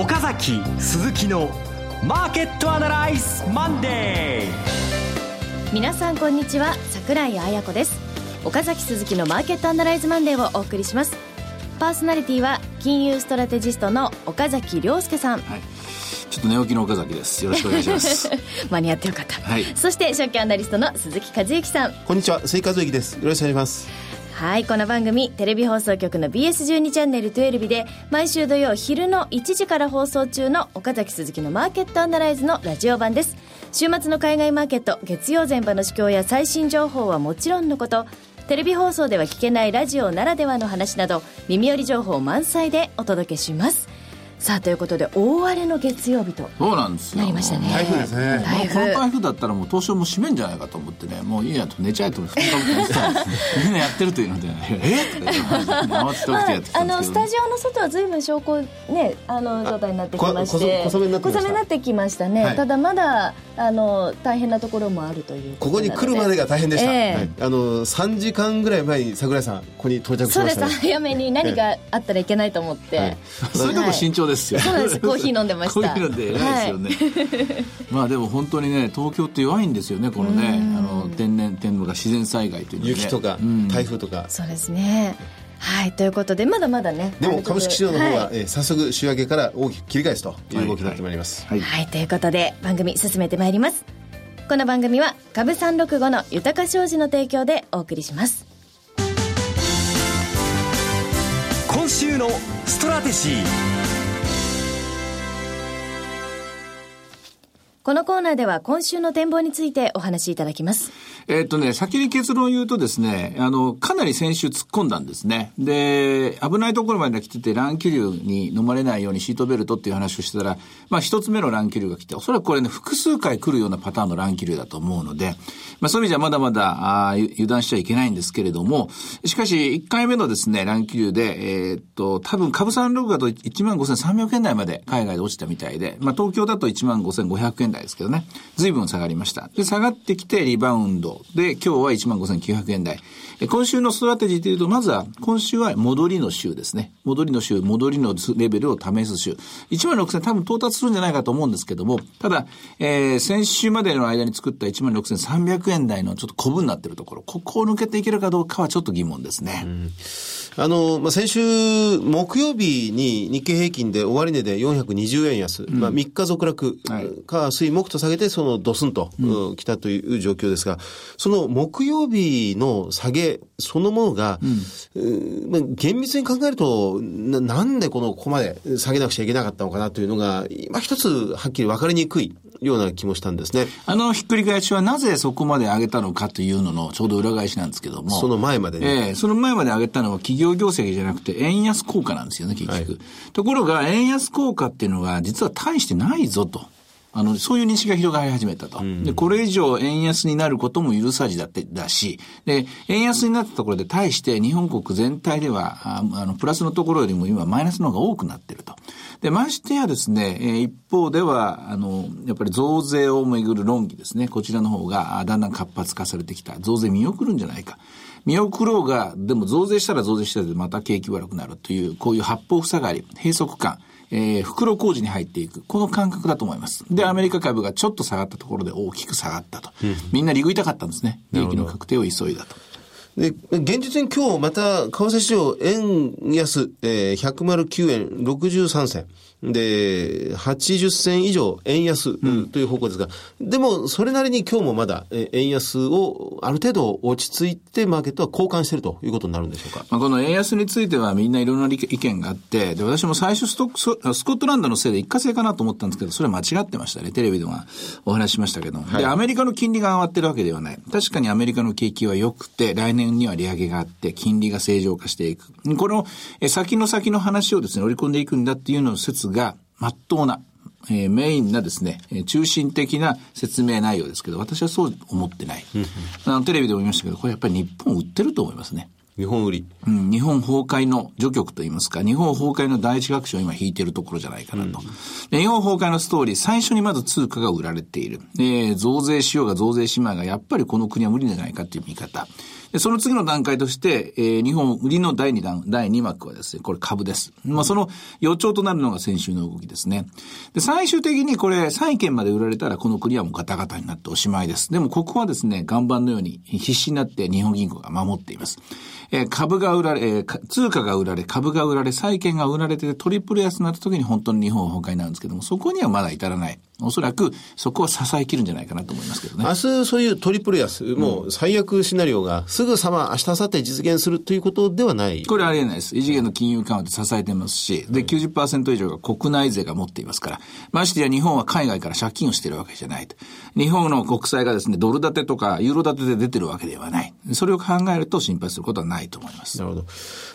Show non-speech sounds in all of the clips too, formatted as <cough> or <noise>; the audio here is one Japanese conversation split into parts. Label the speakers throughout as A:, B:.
A: 岡崎鈴木のマーケットアナライズマンデ
B: ー皆さんこんにちは桜井彩子です岡崎鈴木のマーケットアナライズマンデーをお送りしますパーソナリティは金融ストラテジストの岡崎良介さん、はい
C: ちょっと寝起きの岡崎です。よろしくお願いします。<laughs>
B: 間に合ってよかった。はい。そして株式アナリストの鈴木一之さん。
D: こんにちは、鈴木一之です。よろしくお願いします。
B: はいこの番組テレビ放送局の BS12 チャンネル12で毎週土曜昼の1時から放送中の岡崎鈴木のマーケットアナライズのラジオ版です。週末の海外マーケット月曜前場の市況や最新情報はもちろんのこと。テレビ放送では聞けないラジオならではの話など耳寄り情報満載でお届けします。さあということで大荒れの月曜日と
C: そうなんです
B: なりましたね。
D: 台風ですね。
C: 台風。この台風だったらもう東証も閉めんじゃないかと思ってねもういいやと寝ちゃえと布団かぶってみんなやってるというので <laughs> えっ、
B: あのスタジオの外は随分証拠ねあの状態になってきまして小雨になってきました。ね、はい、ただまだあの大変なところもあるという
D: ここに来るまでが大変でした、えーはい、あの3時間ぐらい前に櫻井さんここに到着しました、ね、
B: そうです。早めに何かあったらいけないと思って、はい、
C: そういうとこ慎重ですよ、
B: そうです。コーヒー飲んでました。コ
C: ーヒー飲んで偉いですよね、はい、<laughs> まあでも本当にね東京って弱いんですよねこのね。あの天然天皇が自然災害という、ね、
D: 雪とか台風とか。
B: そうですね。はいということでまだまだね
D: でも株式市場の方は、はい、えー、早速週明けから大きく切り返すという動きになってまいります、
B: はい、はい、ということで番組進めてまいります。この番組は株365の豊か商事の提供でお送りします。
A: 今週のストラテジー
B: このコーナーでは今週の展望についてお話しいただきます。
C: えっとね、先に結論を言うとですね、あの、かなり先週突っ込んだんですね。で、危ないところまで来てて乱気流に飲まれないようにシートベルトっていう話をしてたら、まあ一つ目の乱気流が来て、おそらくこれね、複数回来るようなパターンの乱気流だと思うので、まあそういう意味じゃまだまだ、あ油断しちゃいけないんですけれども、しかし1回目のですね、乱気流で、えー、っと、多分株産録だと1万5300円台まで海外で落ちたみたいで、まあ東京だと1万5500円台ですけどね、随分下がりました。で、下がってきてリバウンド。で、今日は15,900円台。今週のストラテジーというと、まずは、今週は戻りの週ですね。戻りの週、戻りのレベルを試す週。16,000多分到達するんじゃないかと思うんですけども、ただ、えー、先週までの間に作った16,300円台のちょっとコブになってるところ、ここを抜けていけるかどうかはちょっと疑問ですね。うん
D: あの、まあ、先週木曜日に日経平均で終値で420円安、うん、まあ、3日続落、はい、か水木と下げてそのドスンと、うん、来たという状況ですが、その木曜日の下げそのものが、うん、まあ、厳密に考えるとな、なんでこのここまで下げなくちゃいけなかったのかなというのが、今一つはっきり分かりにくい。ような気もしたんですね。
C: あのひっくり返しはなぜそこまで上げたのかというののちょうど裏返しなんですけども。
D: その前まで
C: ね。ええー、その前まで上げたのは企業業績じゃなくて円安効果なんですよね、結局。はい、ところが円安効果っていうのが実は大してないぞと。あの、そういう認識が広がり始めたと。で、これ以上円安になることも許さじだって、だし、で、円安になったところで対して日本国全体では、あの、プラスのところよりも今マイナスの方が多くなってると。で、ましてやですね、えー、一方では、あの、やっぱり増税をめぐる論議ですね、こちらの方がだんだん活発化されてきた。増税見送るんじゃないか。見送ろうが、でも増税したら増税したでまた景気悪くなるという、こういう八方塞がり、閉塞感、えー、袋工事に入っていく。この感覚だと思います。で、アメリカ株がちょっと下がったところで大きく下がったと。みんな利食いたかったんですね。利益の確定を急いだと。
D: で、現実に今日また、為替市場、円安、えー、109円63銭。で、80銭以上円安という方向ですが、うん、でもそれなりに今日もまだ円安をある程度落ち着いてマーケットは交換しているということになるんでしょうか？
C: まあ、この円安についてはみんないろんな意見があって、で、私も最初ストッスコットランドのせいで一過性かなと思ったんですけど、それは間違ってましたね。テレビではお話ししましたけど。はい、で、アメリカの金利が上がってるわけではない。確かにアメリカの景気は良くて、来年には利上げがあって、金利が正常化していく。この先の先の話をですね、織り込んでいくんだっていうの説が、まっとうな、えー、メインなですね、中心的な説明内容ですけど、私はそう思ってない。あのテレビでも言いましたけど、これやっぱり日本売ってると思いますね。
D: 日本売り。
C: うん、日本崩壊の序曲といいますか、日本崩壊の第一学習を今引いているところじゃないかなと。うん、日本崩壊のストーリー、最初にまず通貨が売られている。えー、増税しようが増税しまいが、やっぱりこの国は無理じゃないかという見方。でその次の段階として、えー、日本売りの第2弾、第2幕はですね、これ株です。まあ、その予兆となるのが先週の動きですね。で、最終的にこれ、債券まで売られたら、この国はもうガタガタになっておしまいです。でも、ここはですね、岩盤のように必死になって日本銀行が守っています。えー、株が売られ、えー、通貨が売られ、株が売られ、債券が売られてトリプル安になった時に本当に日本は崩壊になるんですけども、そこにはまだ至らない。おそらくそこは支えきるんじゃないかなと思いますけどね。
D: 明日そういうトリプル安、もう最悪シナリオがすぐさま明日、明後日実現するということではない
C: これありえないです。異次元の金融緩和で支えてますし、で、90%以上が国内税が持っていますから、ましてや日本は海外から借金をしているわけじゃないと。日本の国債がですね、ドル建てとかユーロ建てで出てるわけではない。それを考えると心配することはないと思います。
D: なるほど。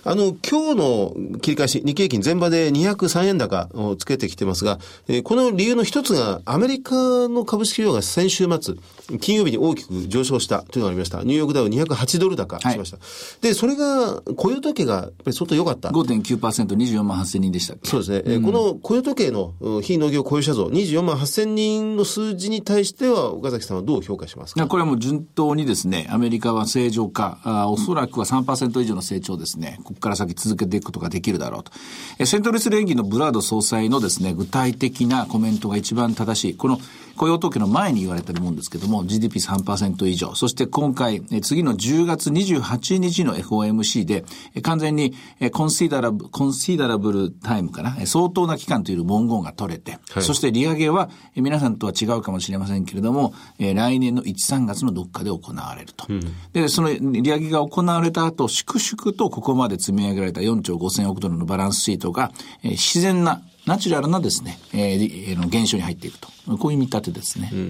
D: あの、今日の切り返し、日経平均全場で203円高をつけてきてますが、えー、この理由の一つがアメリカの株式市場が先週末、金曜日に大きく上昇したというのがありました。ニューヨークダウ208ドル高しました。はい、で、それが、雇用統計がやっぱり相当良かった。
C: 5.9%、24万8000人でした
D: そうですね。うん、この雇用統計の非農業雇用者像、24万8000人の数字に対しては、岡崎さんはどう評価しますか？
C: これはもう順当にですね、アメリカは正常化、あおそらくは3%以上の成長ですね、ここから先続けていくことができるだろうと。えセントルス連銀のブラード総裁のですね、具体的なコメントが一番正しい。この雇用統計の前に言われてるもんですけども、GDP3% 以上、そして今回、次の10月28日の FOMC で、完全にコンシーダラブ、コンシーダラブルタイムかな、相当な期間という文言が取れて、はい、そして利上げは皆さんとは違うかもしれませんけれども、来年の1、3月のどっかで行われると。うん、で、その利上げが行われた後、粛々とここまで積み上げられた4兆5000億ドルのバランスシートが、自然なナチュラルなですね、えー、減少に入っていくと。こういう見立てですね。うん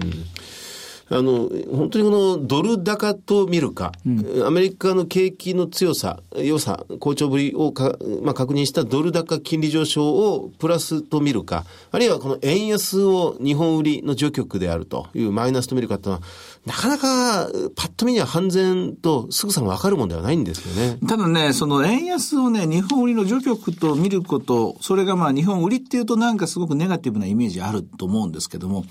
D: あの、本当にこのドル高と見るか、うん、アメリカの景気の強さ、良さ、好調ぶりをか、まあ、確認したドル高金利上昇をプラスと見るか、あるいはこの円安を日本売りの状況であるというマイナスと見るかというのは、なかなかパッと見には半然とすぐさまわかるもんではないんですよね。
C: ただね、その円安をね、日本売りの除局と見ること、それがまあ日本売りっていうとなんかすごくネガティブなイメージあると思うんですけども、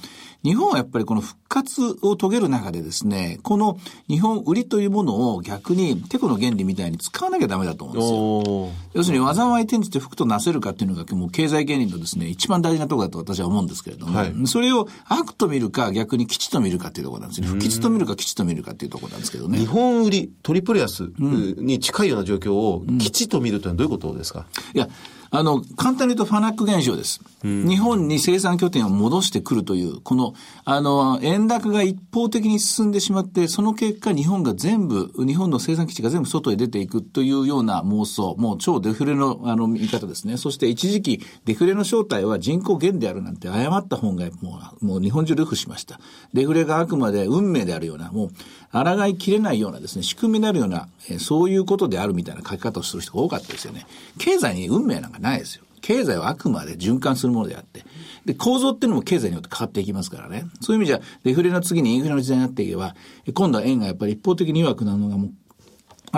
C: 日本はやっぱりこの復活を遂げる中でですね、この日本売りというものを逆にテコの原理みたいに使わなきゃダメだと思うんですよ。要するに災い転じて福となせるかっていうのがもう経済原理のですね、一番大事なところだと私は思うんですけれども、はい、それを悪と見るか逆に吉と見るかっていうところなんですね。不吉と見るか吉と見るかっていうところなんですけどね。
D: 日本売り、トリプル安に近いような状況を吉と見るというのはどういうことですか、
C: うん、いや、あの、簡単に言うとファナック現象です。うん、日本に生産拠点を戻してくるという、この、あの、円高が一方的に進んでしまって、その結果日本が全部、日本の生産基地が全部外へ出ていくというような妄想、もう超デフレの、あの、見方ですね。そして一時期、デフレの正体は人口減であるなんて誤った本が、もう、もう日本中ルフしました。デフレがあくまで運命であるような、もう、抗いきれないようなですね、仕組みになるような、えそういうことであるみたいな書き方をする人が多かったですよね。経済に運命なんかないですよ。経済はあくまで循環するものであって。で、構造っていうのも経済によって変わっていきますからね。そういう意味じゃ、デフレの次にインフレの時代になっていけば、今度は円がやっぱり一方的に弱くなるのがもう、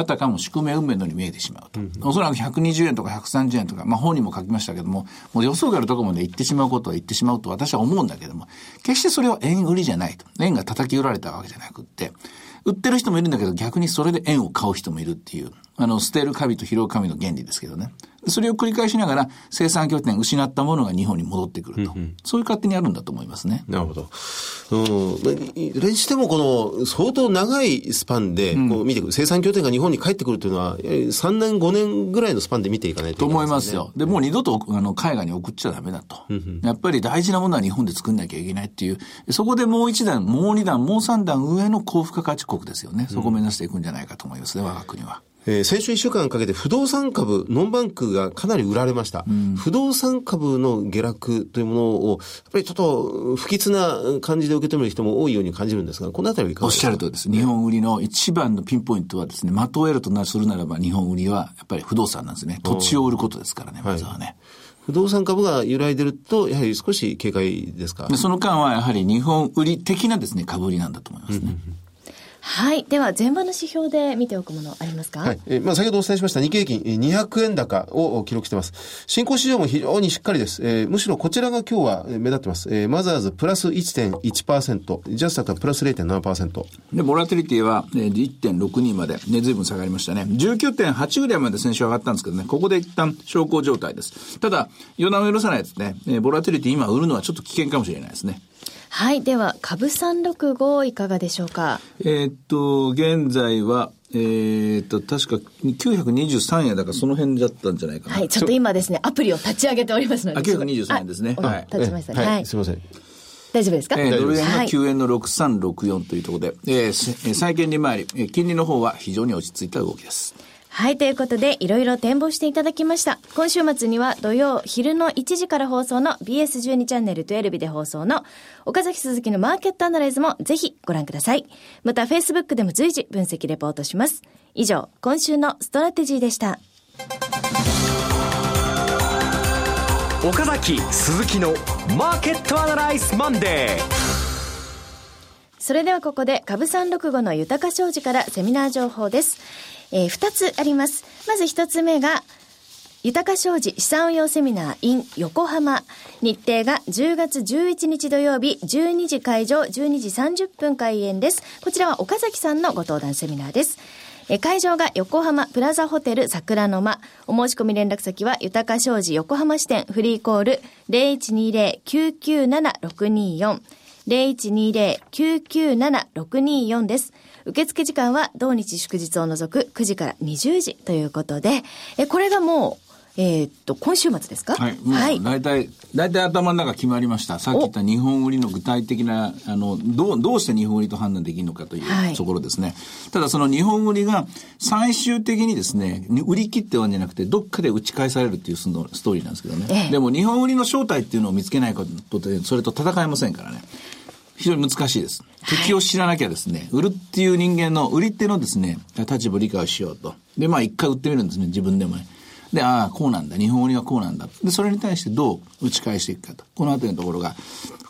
C: あたかも宿命運命のように見えてしまうと。うんおそらく120円とか130円とか、まあ本にも書きましたけども、もう予想外のところまで行ってしまうことは言ってしまうと私は思うんだけども、決してそれは円売りじゃないと。円が叩き売られたわけじゃなくって、売ってる人もいるんだけど逆にそれで円を買う人もいるっていう、あの、捨てる神と拾う神の原理ですけどね。それを繰り返しながら生産拠点失ったものが日本に戻ってくると。うんうん、そういう勝手にあるんだと思いますね。
D: なるほど。うん。いずれにしてもこの相当長いスパンでこう見てくる、生産拠点が日本に帰ってくるというのは、3年5年ぐらいのスパンで見ていかないといけない、ね、
C: と思いますよ。で、もう二度とあの海外に送っちゃダメだと。うんうん、やっぱり大事なものは日本で作んなきゃいけないっていう、そこでもう一段、もう二段、もう三段上の高付加価値国ですよね。そこを目指していくんじゃないかと思いますね、我が国は。
D: えー、先週1週間かけて不動産株、ノンバンクがかなり売られました。うん、不動産株の下落というものを、やっぱりちょっと不吉な感じで受け止める人も多いように感じるんですが、このあたりはいかがですか？
C: おっしゃるとです。日本売りの一番のピンポイントはですね、的を得るとするならば日本売りはやっぱり不動産なんですね。土地を売ることですからね、まずはね。はい
D: 不動産株が揺らいでると、やはり少し警戒ですか？
C: その間はやはり日本売り的なですね、株売りなんだと思いますね。
B: はい。では、前場の指標で見ておくものありますか？
D: はい。えーまあ、先ほどお伝えしました日経平均えー200円高を記録しています。新興市場も非常にしっかりです。えーむしろこちらが今日はえー目立ってます。えーマザーズプラス1.1%、ジャスタックはプラス0.7%。
C: で、ボラティリティはえー1.62まで、ね、随分下がりましたね。19.8ぐらいまで先週上がったんですけどね、ここで一旦小康状態です。ただ、予断を許さないですね。えーボラティリティ今売るのはちょっと危険かもしれないですね。
B: はい。では、株365いかがでしょうか？
C: えーっと、現在は、えーっと、確か923円だからその辺だったんじゃないかな。
B: はい。ちょっと今ですね、アプリを立ち上げておりますので。
C: あ923円ですね
B: あ
C: はい
B: 立ちましたね。
D: は、
B: はいい。
D: すいません。
B: 大丈夫ですか？
C: えードル円が
B: はい
C: 9円の6364というところで、えーすえー債券利回り、えー金利の方は非常に落ち着いた動きです。
B: はい、ということで、いろいろ展望していただきました。今週末には土曜昼の1時から放送の BS12 チャンネル12日で放送の岡崎鈴木のマーケットアナライズもぜひご覧ください。また Facebook でも随時分析レポートします。以上、今週のストラテジーでした。
A: 岡崎鈴木のマーケットアナライズマンデー
B: それではここで株365の豊か商事からセミナー情報です。えー、2つあります。まず1つ目が、豊か商事資産運用セミナー in 横浜。日程が10月11日土曜日12時会場12時30分開演です。こちらは岡崎さんのご登壇セミナーです。会場が横浜プラザホテル桜の間。お申し込み連絡先は豊か商事横浜支店フリーコール0120-997-624。0120-997-624です。受付時間は同日祝日を除く9時から20時ということで、え、これがもう、えーっと、今週末ですか？
C: はい。もう、大体、大体頭の中決まりました。さっき言った日本売りの具体的な、あの、どう、どうして日本売りと判断できるのかという
B: はい
C: ところですね。ただその日本売りが最終的にですね、売り切ってはんじゃなくて、どっかで打ち返されるっていうストストーリーなんですけどね。
B: ええ
C: でも日本売りの正体っていうのを見つけないことで、それと戦えませんからね。非常に難しいです。敵を知らなきゃですね、売るっていう人間の、売り手のですね、立場を理解をしようと。で、まあ一回売ってみるんですね、自分でもね。で、ああ、こうなんだ。日本売りはこうなんだ。で、それに対してどう打ち返していくかと。このあたりのところが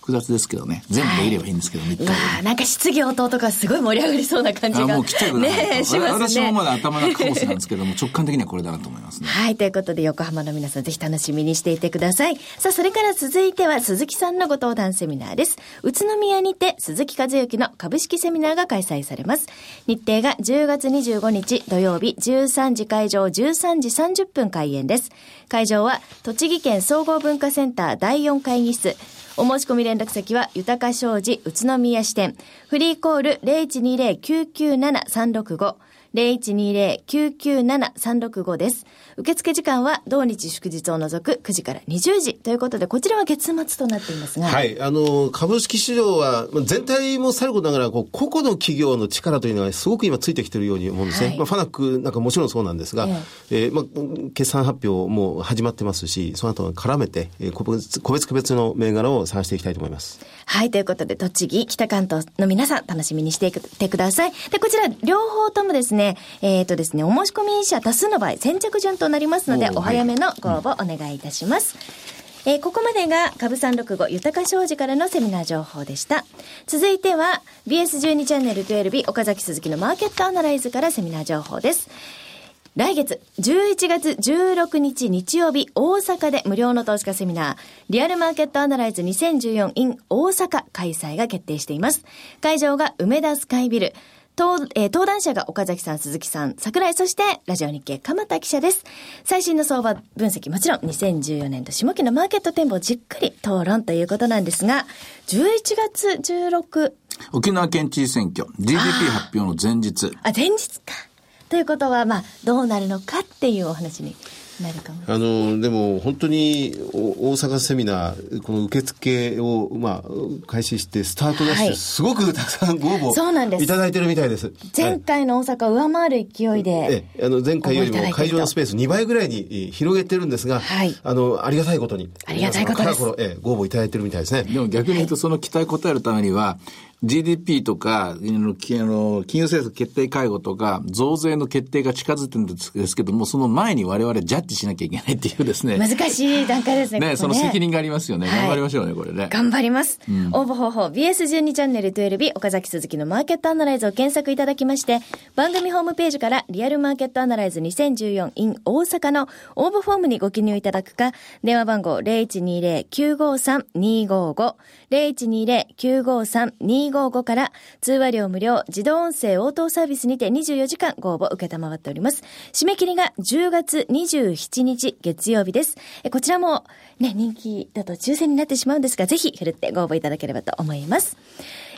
C: 複雑ですけどね。全部できればいいんですけど、3日
B: うわーなんか質疑応答とかすごい盛り上がりそうな感じが。
C: あもう来てくださいと。
B: ねえしますね。
C: 私もまだ頭の中カオスなんですけども、直感的にはこれだなと思いますね。
B: はい。ということで、横浜の皆さん、ぜひ楽しみにしていてください。さあ、それから続いては、鈴木さんのご登壇セミナーです。宇都宮にて、鈴木和之の株式セミナーが開催されます。日程が10月25日土曜日、13時会場、13時30分開演です。会場は、栃木県総合文化センター第4会議室。お申し込み連絡先は、豊か商事宇都宮支店。フリーコール0120-997-365。0120-997-365です。受付時間は同日祝日を除く9時から20時ということで、こちらは月末となっていますが。
D: はい。あの、株式市場は、まあ全体もさることながら、こう、個々の企業の力というのがすごく今ついてきているように思うんですね。
B: はい
D: まあ、ファナックなんかもちろんそうなんですが、えーまあ、決算発表も始まってますし、その後絡めて、えー個別、個別個別の銘柄を探していきたいと思います。
B: はい、ということで、栃木、北関東の皆さん、楽しみにしていてください。で、こちら、両方ともですね、えっ、とですね、お申し込み者多数の場合、先着順となりますので、
C: お
B: 早めのご応募お願いいたします。えーここまでが株365豊か商事からのセミナー情報でした。続いては BS12 チャンネル12岡崎鈴木のマーケットアナライズからセミナー情報です。来月11月16日日曜日大阪で無料の投資家セミナーリアルマーケットアナライズ 2014in 大阪開催が決定しています。会場が梅田スカイビル。登えー登壇者が岡崎さん、鈴木さん、桜井、そしてラジオ日経、鎌田記者です。最新の相場分析、もちろん2014年度下期のマーケット展望をじっくり討論ということなんですが、11月16、
C: 沖縄県知事選挙、GDP 発表の前日。
B: あ、前日か。ということは、まあ、どうなるのかっていうお話に。
D: あの、でも本当にお大阪セミナー、この受付を、まあ、開始してスタート出して、
B: はい。
D: すごくたくさんご応
B: そうなんです。
D: 募いただいてるみたいです。
B: 前回の大阪を上回る勢いで、
D: ええ、あの前回よりも会場のスペース2倍ぐらいにえー広げてるんですが、
B: はい。
D: あの、ありがたいことに。
B: ありがたいことです。
D: 皆様からこの、ええ、ご応募いただいてるみたいですね。
C: でも逆に言うと、その期待を応えるためには、GDP とか、あの、金融政策決定会合とか、増税の決定が近づいてるんですけども、その前に我々ジャッジしなきゃいけないっていうですね。
B: 難しい段階ですね。
C: ね、
B: ね
C: その責任がありますよね。頑張りましょうね、これね。
B: 頑張ります。応募方法、BS12 チャンネル12日、岡崎鈴木のマーケットアナライズを検索いただきまして、番組ホームページからリアルマーケットアナライズ2014 in 大阪の応募フォームにご記入いただくか、電話番号0120-953-255、0120-953-255から通話料無料自動音声応答サービスにて24時間ご応募受けたまわっております。締め切りが10月27日月曜日です。こちらもね、人気だと抽選になってしまうんですが、ぜひ、振るってご応募いただければと思います。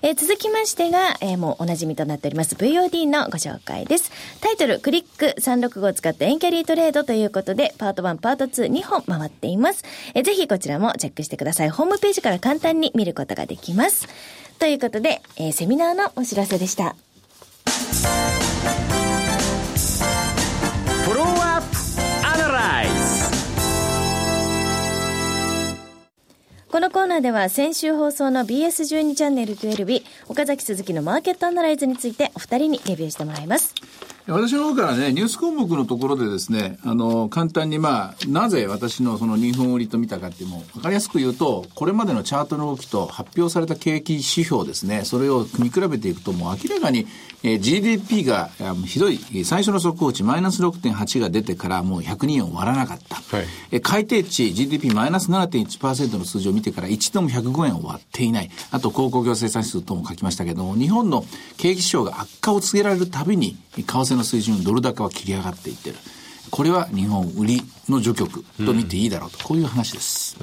B: えー、続きましてが、えー、もうおなじみとなっております VOD のご紹介です。タイトル、クリック365を使ったエンキャリートレードということで、パート1、パート2、2本回っています。えー、ぜひこちらもチェックしてください。ホームページから簡単に見ることができます。ということで、えー、セミナーのお知らせでした。このコーナーでは先週放送の BS12 チャンネル12日、岡崎鈴木のマーケットアナライズについてお二人にレビューしてもらいます。
C: 私の方からね、ニュース項目のところでですね、あの、簡単にまあ、なぜ私のその日本売りと見たかっていうのを、わかりやすく言うと、これまでのチャートの動きと発表された景気指標ですね、それを見比べていくと、もう明らかに、えー、GDP がひどい、最初の速報値マイナス6.8が出てからもう100人を割らなかった。はい、え改定値 GDP マイナス7.1%の数字を見てから一度も105円を割っていない。あと、鉱工業生産指数とも書きましたけども、日本の景気指標が悪化を告げられるたびに、為替の水準、ドル高は切り上がっていってる。これは日本売りの序曲と見ていいだろうと、うん、こういう話です。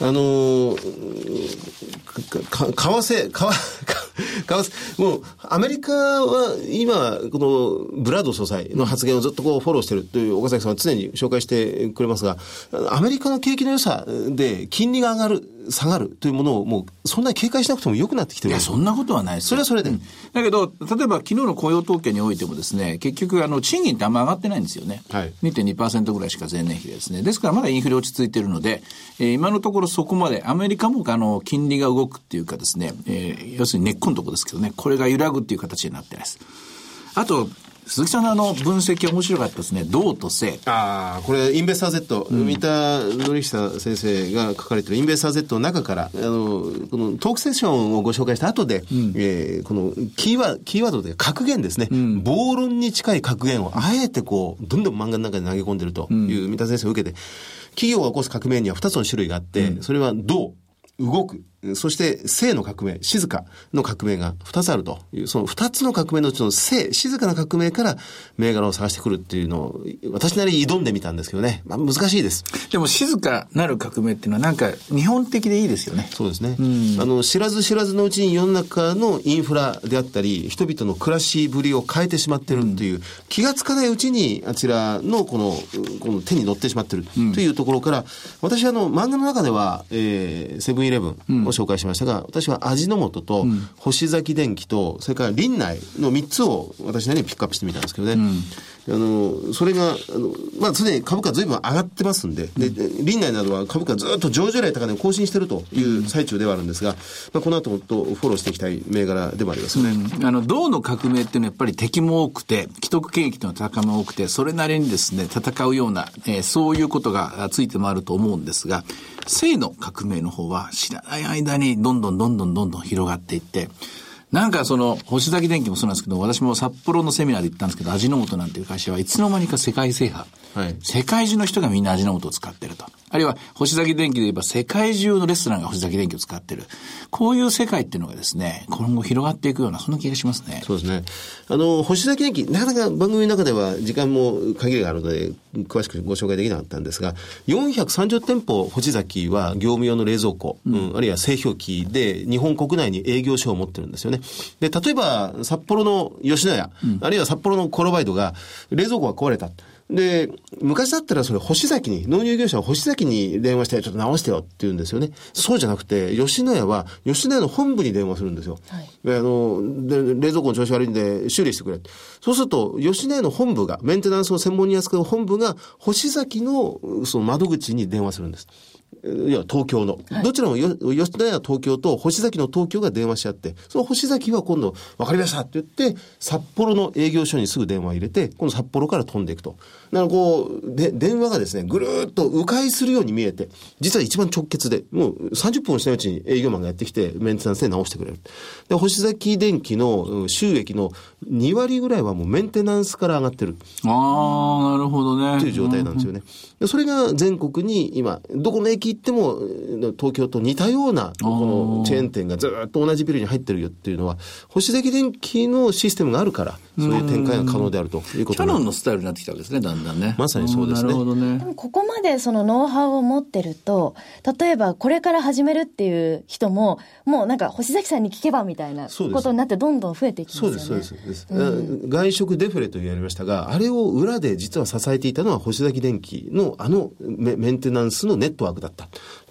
D: あのー、か、為替、為、為替、もう、アメリカは今、このブラッド総裁の発言をずっとこうフォローしてるという岡崎さんは常に紹介してくれますが、アメリカの景気の良さで金利が上がる。下がるというものをもうそんなに警戒しなくても良くなってきてる
C: いや、そんなことはないです
D: それはそれで、うん、
C: だけど、例えば昨日の雇用統計においてもですね、結局、あの、賃金ってあんま上がってないんですよね。はい。2.2%ぐらいしか前年比でですね。ですからまだインフレ落ち着いているので、えー、今のところそこまで、アメリカもあの、金利が動くっていうかですね、えー、要するに根っこのところですけどね、これが揺らぐっていう形になってないです。あと、鈴木さんのあの分析面白かったですね。銅と性。
D: ああ、これ、インベスター Z、うん、三田典久先生が書かれてるインベスター Z の中から、あの、このトークセッションをご紹介した後で、うん、えー、このキーワキーワードで格言ですね、うん、暴論に近い格言をあえてこう、どんどん漫画の中に投げ込んでるという三田先生を受けて、企業が起こす革命には2つの種類があって、それは銅、動く。そして、性の革命、静かの革命が2つあるという、その2つの革命のうちの性、静かな革命から銘柄を探してくるっていうのを、私なりに挑んでみたんですけどね。まあ難しいです。
C: でも静かなる革命っていうのはなんか日本的でいいですよね。
D: そうですね。あの、知らず知らずのうちに世の中のインフラであったり、人々の暮らしぶりを変えてしまってるという、うん、気がつかないうちにあちらのこの、この手に乗ってしまってるというところから、私はあの、漫画の中では、えー、セブンイレブン、を紹介しましたが、私は味の素と、星崎電機と、それから林内の3つを私なりにピックアップしてみたんですけどね。あの、それが、あの、まあ、すでに株価ずいぶん上がってますんで、で、林内などは株価ずっと上場来高値を更新しているという最中ではあるんですが、まあ、この後もっとフォローしていきたい銘柄でもありますよね。
C: うん、あの、銅の革命っていうのはやっぱり敵も多くて、既得権益のは高も多くて、それなりにですね、戦うような、えー、そういうことがついてもあると思うんですが、性の革命の方は知らない間にどんどんどんどんどんどん広がっていって、なんかその、星崎電機もそうなんですけど、私も札幌のセミナーで行ったんですけど、味の素なんていう会社はいつの間にか世界制覇。はい、世界中の人がみんな味の素を使ってると。あるいは、星崎電機で言えば世界中のレストランが星崎電機を使ってる。こういう世界っていうのがですね、今後広がっていくような、そんな気がしますね。
D: そうですね。あの、星崎電機、なかなか番組の中では時間も限りがあるので、詳しくご紹介できなかったんですが、430店舗、星崎は業務用の冷蔵庫、うん、あるいは製氷機で日本国内に営業所を持ってるんですよね。で、例えば、札幌の吉野家、うん、あるいは札幌のコロバイドが、冷蔵庫が壊れた。で、昔だったらそれ星崎に、納入業者は星崎に電話して、ちょっと直してよって言うんですよね。そうじゃなくて、吉野家は、吉野家の本部に電話するんですよ。はい、あので、冷蔵庫の調子悪いんで修理してくれ。そうすると、吉野家の本部が、メンテナンスを専門に扱う本部が、星崎のその窓口に電話するんです。いや、東京の。どちらもよ、吉田屋東京と星崎の東京が電話し合って、その星崎は今度、わかりましたって言って、札幌の営業所にすぐ電話を入れて、この札幌から飛んでいくと。だからこう、で、電話がですね、ぐるーっと迂回するように見えて、実は一番直結で、もう30分もしないうちに営業マンがやってきて、メンテナンスで直してくれる。で、星崎電機のうん収益の2割ぐらいはもうメンテナンスから上がってる。
C: ああ、なるほどね。
D: という状態なんですよね。でそれが全国に今、どこの駅行っても、え東京と似たような、このチェーン店がずっと同じビルに入ってるよっていうのは、星崎電機のシステムがあるから、そういう展開が可能であるということなん
C: キャノンのスタイルになってきたわけですね、だんだんね。
D: まさにそうですね
C: んなるほどね
B: で。もここまでそのノウハウを持ってると、例えばこれから始めるっていう人も、もうなんか星崎さんに聞けばみたいなことになってどんどん増えていきますよね。
D: そうです、そうです。そうです外食デフレと言われましたが、あれを裏で実は支えていたのは星崎電機のあのメメンテナンスのネットワークだった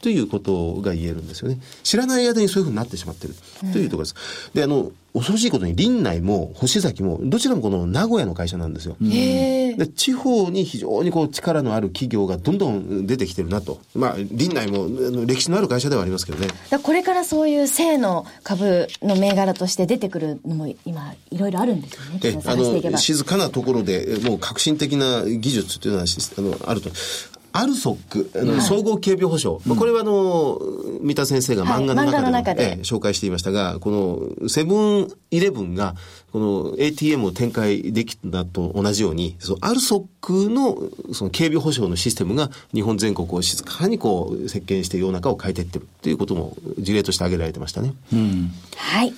D: ということが言えるんですよね。知らない間にそういうふうになってしまってるというところです。で、あの、恐ろしいことに林内も星崎もどちらもこの名古屋の会社なんですよ。で地方に非常にこう力のある企業がどんどん出てきてるなと。まあ、林内も歴史のある会社ではありますけどね。
B: だこれからそういう正の株の銘柄として出てくるのも今いろいろあるんですよね。
D: えあの。静かなところでえもう革新的な技術というのはしあのあると。アルソック、あの総合警備保障、まあこれはあの、三田先生が漫画の
B: はい。漫画の
D: 中で,、
B: 中で
D: え紹介していましたが、このセブンイレブンが、この ATM を展開できたと同じように、そのアルソックのその警備保障のシステムが日本全国を静かにこう、席巻して世の中を変えていってるということも事例として挙げられてましたね。
B: はい。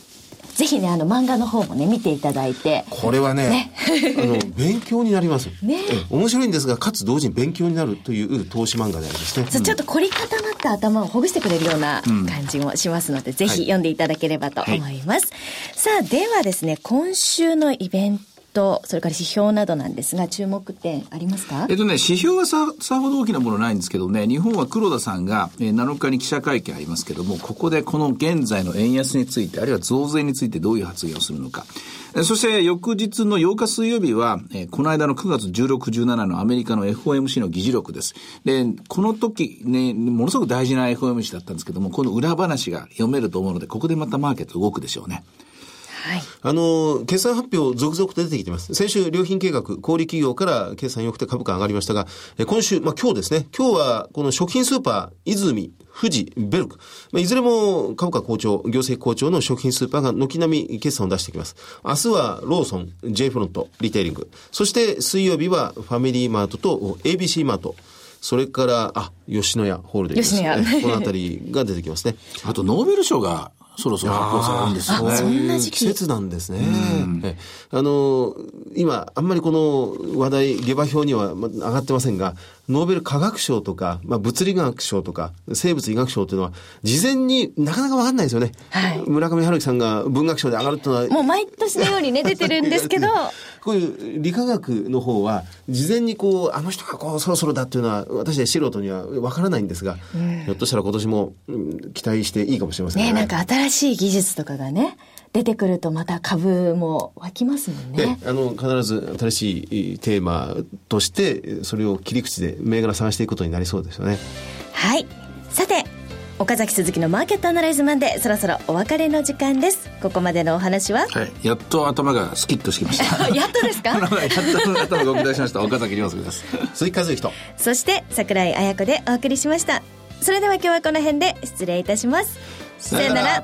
B: ぜひね、あの漫画の方もね、見ていただいて。
D: これはね、あの、勉強になります。
B: ね
D: え面白いんですが、かつ同時に勉強になるという投資漫画でありますね。
B: そうちょっと凝り固まった頭をほぐしてくれるような感じもしますので、ぜひ読んでいただければと思います。さあ、ではですね、今週のイベント、それから指標などなんですが、注目点ありますか？
C: えっとね、指標はさ、さほど大きなものないんですけどね、日本は黒田さんが、えー7日に記者会見ありますけども、ここでこの現在の円安について、あるいは増税についてどういう発言をするのか。そして翌日の8日水曜日は、えーこの間の9月16、17のアメリカの FOMC の議事録です。で、この時ね、ものすごく大事な FOMC だったんですけども、この裏話が読めると思うので、ここでまたマーケット動くでしょうね。
B: はい。
D: あの、決算発表続々と出てきてます。先週、良品計画、小売企業から決算良くて株価上がりましたが、え今週、まあ今日ですね、今日はこの食品スーパー、泉、富士、ベルク、まあ、いずれも株価好調、業績好調の食品スーパーが軒並み決算を出してきます。明日はローソン、J フロント、リテイリング。そして水曜日はファミリーマートと ABC マート。それから、あ、吉野家ホールディングス。
B: 吉野家
D: えこのあたりが出てきますね。
C: あと、ノーベル賞がそろそろ発表されるんですよね。
B: あそんな時
D: 季
B: 期
D: 節なんですね。えあの、今、あんまりこの話題、下馬評にはま上がってませんが、ノーベル化学賞とか、まあ、物理学賞とか、生物医学賞というのは、事前になかなかわかんないですよね。
B: はい。
D: 村上春樹さんが文学賞で上がるというのは、
B: もう毎年のようにね、出てるんですけど、<laughs>
D: こういう理化学の方は、事前にこう、あの人がこう、そろそろだっていうのは、私たち素人にはわからないんですが、ひょっとしたら今年も、うん期待していいかもしれません
B: ね、なんか新しい技術とかがね、出てくるとまた株も湧きますもん
D: で
B: ね。
D: あの必ず新しいテーマとしてそれを切り口で銘柄探していくことになりそうですよね
B: はい。さて、岡崎鈴木のマーケットアナライズマンデー、そろそろお別れの時間です。ここまでのお話は？
C: はい。やっと頭がスキッとしてきました。<laughs>
B: やっとですか？<laughs>
C: やっと頭が動き出しました。岡崎亮介です。
D: 鈴木和之と
B: そして桜井彩子でお送りしましたそれでは今日はこの辺で失礼いたしますさよなら